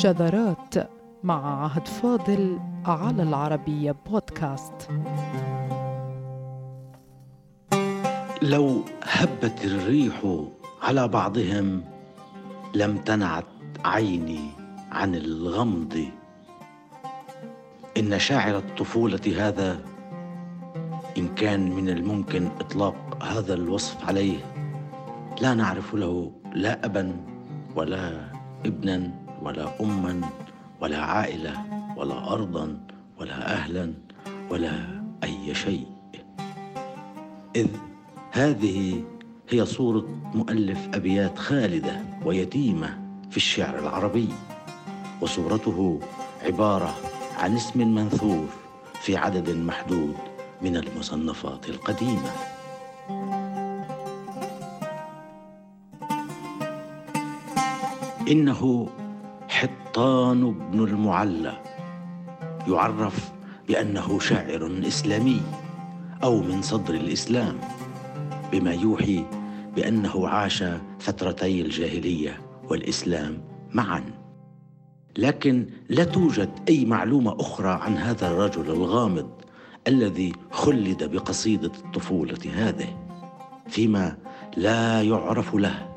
شذرات مع عهد فاضل على العربية بودكاست. لو هبت الريح على بعضهم لم تنعت عيني عن الغمض. إن شاعر الطفولة هذا إن كان من الممكن إطلاق هذا الوصف عليه لا نعرف له لا ابا ولا ابنا. ولا اما ولا عائله ولا ارضا ولا أهلا ولا أي شيء. إذ هذه هي صورة مؤلف أبيات خالدة ويتيمة في الشعر العربي وصورته عبارة عن اسم منثور في عدد محدود من المصنفات القديمة. إنه حطان بن المعلى يعرف بأنه شاعر إسلامي أو من صدر الإسلام بما يوحي بأنه عاش فترتي الجاهلية والإسلام معا. لكن لا توجد أي معلومة أخرى عن هذا الرجل الغامض الذي خلد بقصيدة الطفولة هذه فيما لا يعرف له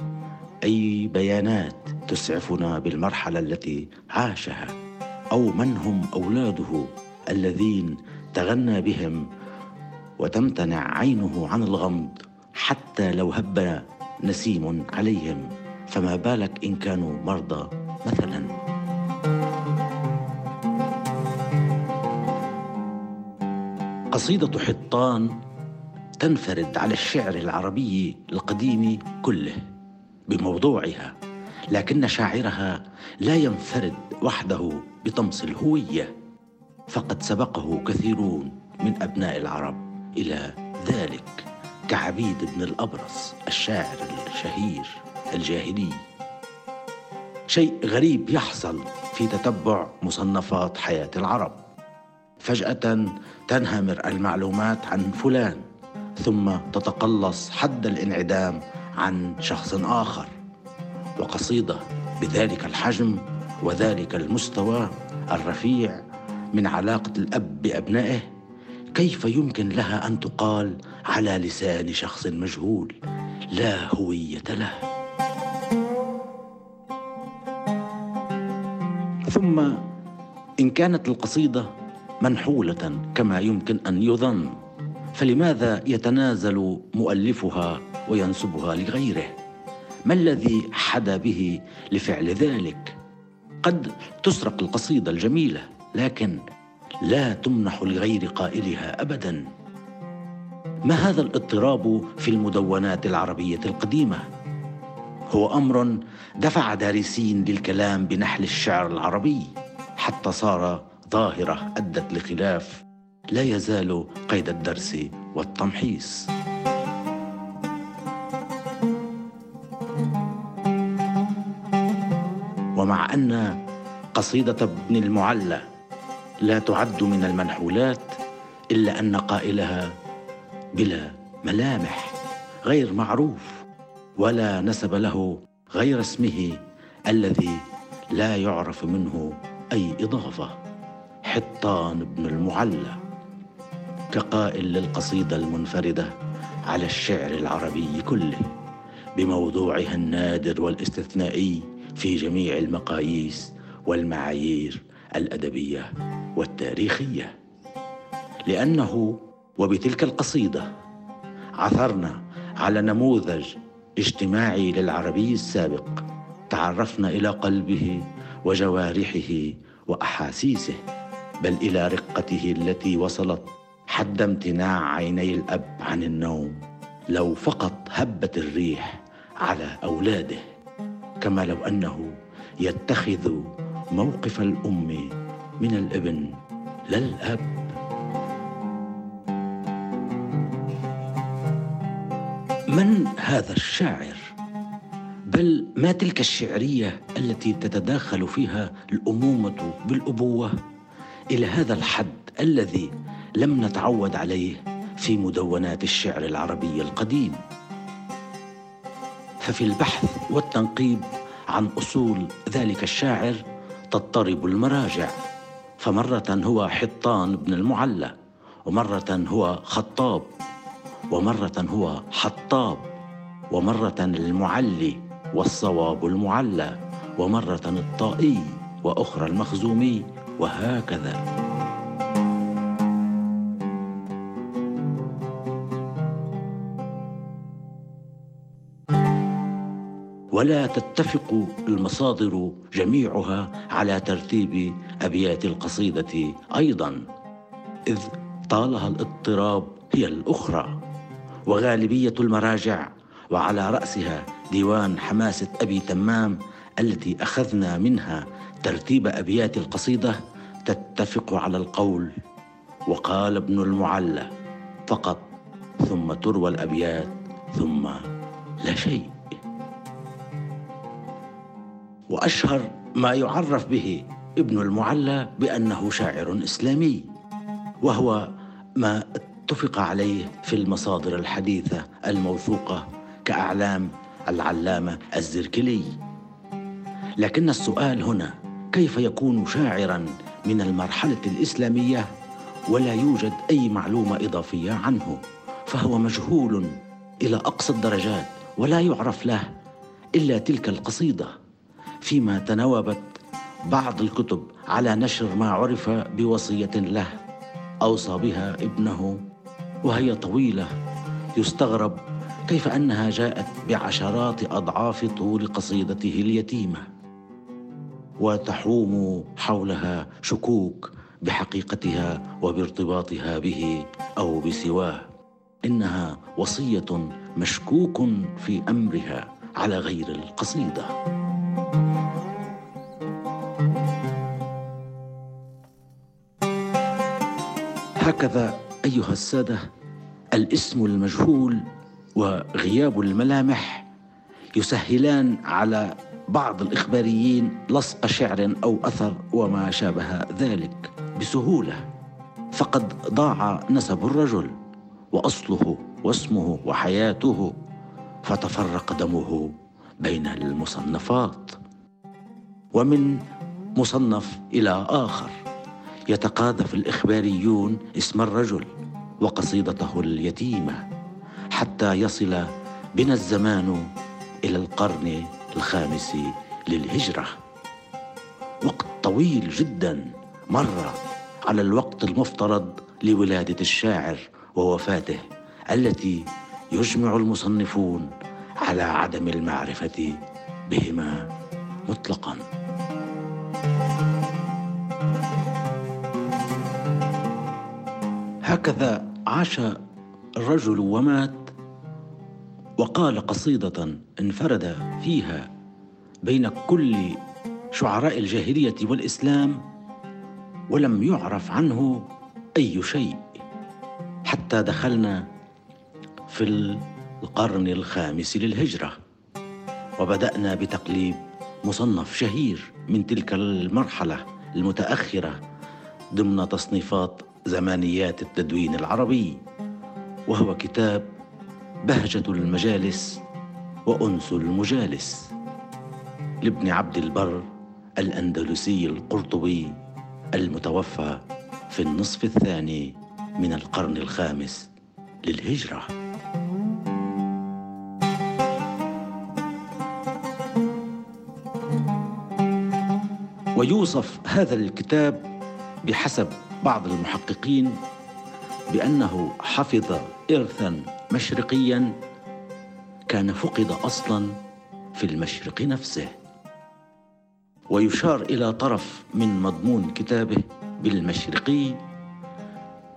أي بيانات تسعفنا بالمرحلة التي عاشها أو من هم أولاده الذين تغنى بهم وتمتنع عينه عن الغمض حتى لو هب نسيم عليهم. فما بالك إن كانوا مرضى مثلا؟ قصيدة حطان تنفرد على الشعر العربي القديم كله بموضوعها. لكن شاعرها لا ينفرد وحده بطمس الهوية فقد سبقه كثيرون من أبناء العرب إلى ذلك كعبيد بن الأبرص الشاعر الشهير الجاهلي. شيء غريب يحصل في تتبع مصنفات حياة العرب. فجأة تنهمر المعلومات عن فلان ثم تتقلص حد الانعدام عن شخص آخر. وقصيدة بذلك الحجم وذلك المستوى الرفيع من علاقة الأب بأبنائه كيف يمكن لها أن تقال على لسان شخص مجهول لا هوية له؟ ثم إن كانت القصيدة منحولة كما يمكن أن يظن فلماذا يتنازل مؤلفها وينسبها لغيره؟ ما الذي حدا به لفعل ذلك؟ قد تسرق القصيدة الجميلة لكن لا تمنح لغير قائلها ابدا. ما هذا الاضطراب في المدونات العربية القديمة؟ هو أمر دفع دارسين للكلام بنحل الشعر العربي حتى صار ظاهرة أدت لخلاف لا يزال قيد الدرس والتمحيص. ومع أن قصيدة ابن المعلى لا تعد من المنحولات إلا أن قائلها بلا ملامح غير معروف ولا نسب له غير اسمه الذي لا يعرف منه أي إضافة حطان بن المعلى كقائل للقصيدة المنفردة على الشعر العربي كله بموضوعها النادر والاستثنائي في جميع المقاييس والمعايير الأدبية والتاريخية. لأنه وبتلك القصيدة عثرنا على نموذج اجتماعي للعربي السابق. تعرفنا إلى قلبه وجوارحه وأحاسيسه بل إلى رقته التي وصلت حد امتناع عيني الأب عن النوم لو فقط هبت الريح على أولاده. كما لو أنه يتخذ موقف الأم من الإبن لا الاب من هذا الشاعر؟ بل ما تلك الشعرية التي تتداخل فيها الأمومة بالأبوة؟ إلى هذا الحد الذي لم نتعود عليه في مدونات الشعر العربي القديم. ففي البحث والتنقيب عن أصول ذلك الشاعر تضطرب المراجع. فمرة هو حطان بن المعلى ومرة هو خطاب ومرة هو حطاب ومرة المعلي والصواب المعلى ومرة الطائي وأخرى المخزومي وهكذا. ولا تتفق المصادر جميعها على ترتيب أبيات القصيدة أيضا إذ طالها الاضطراب هي الأخرى وغالبية المراجع وعلى رأسها ديوان حماسة أبي تمام التي أخذنا منها ترتيب أبيات القصيدة تتفق على القول وقال ابن المعلى فقط ثم تروى الأبيات ثم لا شيء. وأشهر ما يعرف به ابن المعلى بأنه شاعر إسلامي وهو ما اتفق عليه في المصادر الحديثة الموثوقة كأعلام العلامة الزركلي. لكن السؤال هنا كيف يكون شاعرا من المرحلة الإسلامية ولا يوجد أي معلومة إضافية عنه؟ فهو مجهول إلى أقصى الدرجات ولا يعرف له إلا تلك القصيدة. فيما تناوبت بعض الكتب على نشر ما عرف بوصية له. أوصى بها ابنه وهي طويلة يستغرب كيف أنها جاءت بعشرات أضعاف طول قصيدته اليتيمة. وتحوم حولها شكوك بحقيقتها وبارتباطها به أو بسواه. إنها وصية مشكوك في أمرها على غير القصيدة. هكذا أيها السادة الاسم المجهول وغياب الملامح يسهلان على بعض الإخباريين لصق شعر أو أثر وما شابه ذلك بسهولة. فقد ضاع نسب الرجل وأصله واسمه وحياته فتفرق دمه بين المصنفات. ومن مصنف إلى آخر. يتقاذف الإخباريون اسم الرجل وقصيدته اليتيمة حتى يصل بنا الزمان إلى القرن الخامس للهجرة. وقت طويل جدا مر على الوقت المفترض لولادة الشاعر ووفاته التي يجمع المصنفون على عدم المعرفة بهما مطلقا. هكذا عاش الرجل ومات وقال قصيدة انفرد فيها بين كل شعراء الجاهلية والإسلام ولم يعرف عنه أي شيء حتى دخلنا في القرن الخامس للهجرة وبدأنا بتقليب مصنف شهير من تلك المرحلة المتأخرة ضمن تصنيفات زمانيات التدوين العربي وهو كتاب بهجة المجالس وأنس المجالس لابن عبد البر الأندلسي القرطبي المتوفى في النصف الثاني من القرن الخامس للهجرة. ويوصف هذا الكتاب بحسب بعض المحققين بأنه حفظ ارثا مشرقيا كان فقد أصلا في المشرق نفسه. ويشار إلى طرف من مضمون كتابه بالمشرقي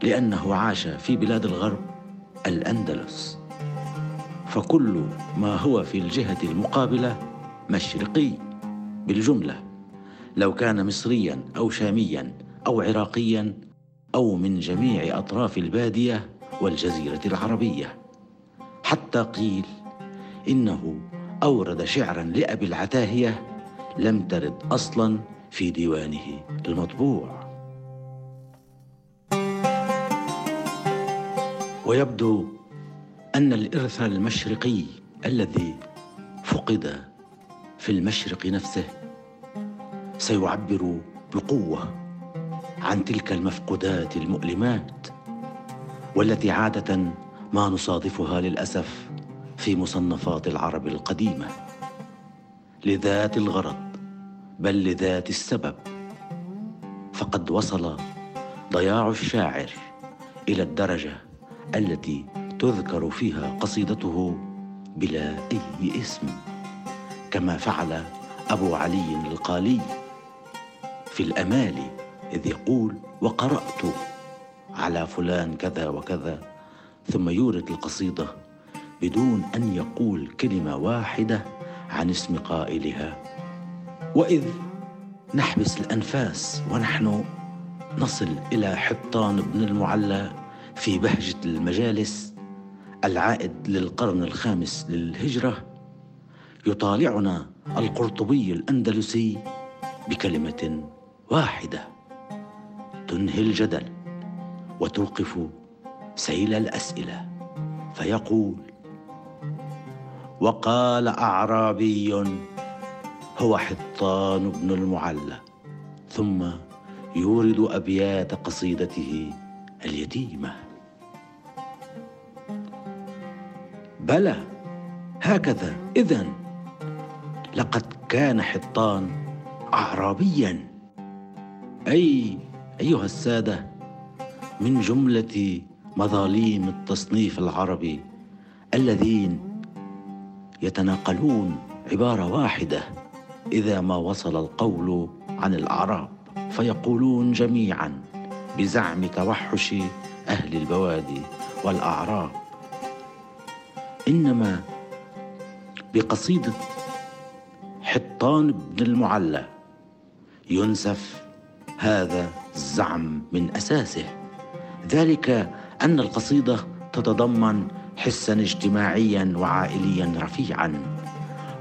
لأنه عاش في بلاد الغرب الأندلس. فكل ما هو في الجهة المقابلة مشرقي بالجملة لو كان مصريا أو شاميا. أو عراقيا أو من جميع أطراف البادية والجزيرة العربية. حتى قيل إنه أورد شعرا لأبي العتاهية لم ترد أصلا في ديوانه المطبوع. ويبدو أن الإرث المشرقي الذي فقد في المشرق نفسه سيعبر بقوة عن تلك المفقودات المؤلمات والتي عادة ما نصادفها للأسف في مصنفات العرب القديمة. لذات الغرض بل لذات السبب. فقد وصل ضياع الشاعر إلى الدرجة التي تذكر فيها قصيدته بلا أي اسم كما فعل أبو علي القالي في الامالي إذ يقول وقرأت على فلان كذا وكذا. ثم يورد القصيدة بدون أن يقول كلمة واحدة عن اسم قائلها. وإذ نحبس الأنفاس ونحن نصل إلى حطان بن المعلى في بهجة المجالس العائد للقرن الخامس للهجرة يطالعنا القرطبي الأندلسي بكلمة واحدة. تنهي الجدل وتوقف سيل الأسئلة فيقول وقال أعرابي هو حطان بن المعلى ثم يورد أبيات قصيدته اليتيمة. بلى هكذا إذن لقد كان حطان اعرابيا أي أيها السادة من جملة مظاليم التصنيف العربي الذين يتناقلون عبارة واحدة إذا ما وصل القول عن الأعراب فيقولون جميعا بزعم توحش أهل البوادي والأعراب. إنما بقصيدة حطان بن المعلى ينسف هذا الزعم من أساسه. ذلك أن القصيدة تتضمن حسا اجتماعيا وعائليا رفيعا.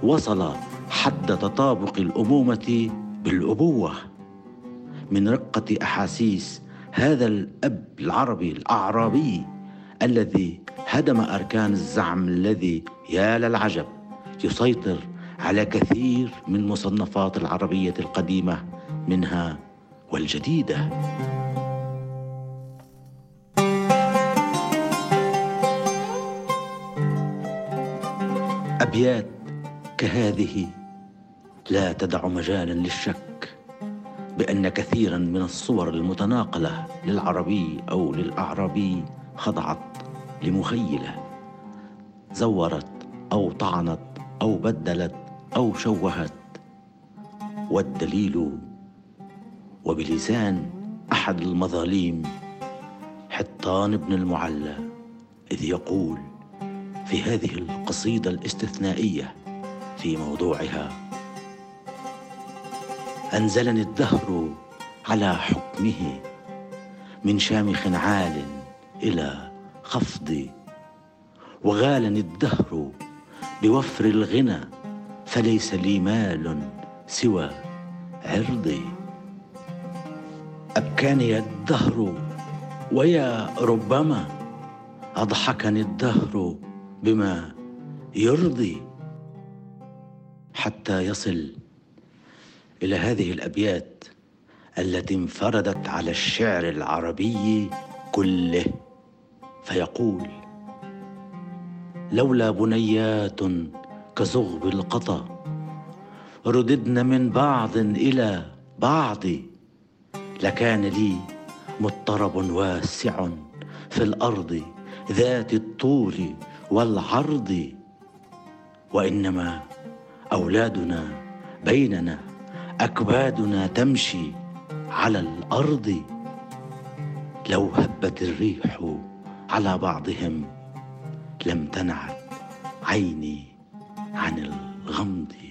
وصل حد تطابق الأمومة بالأبوة. من رقة أحاسيس هذا الأب العربي الأعرابي الذي هدم أركان الزعم الذي يا للعجب يسيطر على كثير من مصنفات العربية القديمة منها والجديدة. أبيات كهذه لا تدع مجالا للشك بأن كثيرا من الصور المتناقلة للعربي أو للأعرابي خضعت لمخيلة زورت أو طعنت أو بدلت أو شوهت والدليل وبلسان أحد المظاليم حطان بن المعلى إذ يقول في هذه القصيدة الاستثنائية في موضوعها أنزلني الدهر على حكمه من شامخ عال إلى خفض وغالني الدهر بوفر الغنى فليس لي مال سوى عرضي. أبكاني الدهر ويا ربما أضحكني الدهر بما يرضي حتى يصل إلى هذه الأبيات التي انفردت على الشعر العربي كله فيقول لولا بنيات كزغب القطا رددن من بعض إلى بعض لكان لي مضطرب واسع في الأرض ذات الطول والعرض وإنما أولادنا بيننا أكبادنا تمشي على الأرض. لو هبت الريح على بعضهم لم تنعت عيني عن الغمض.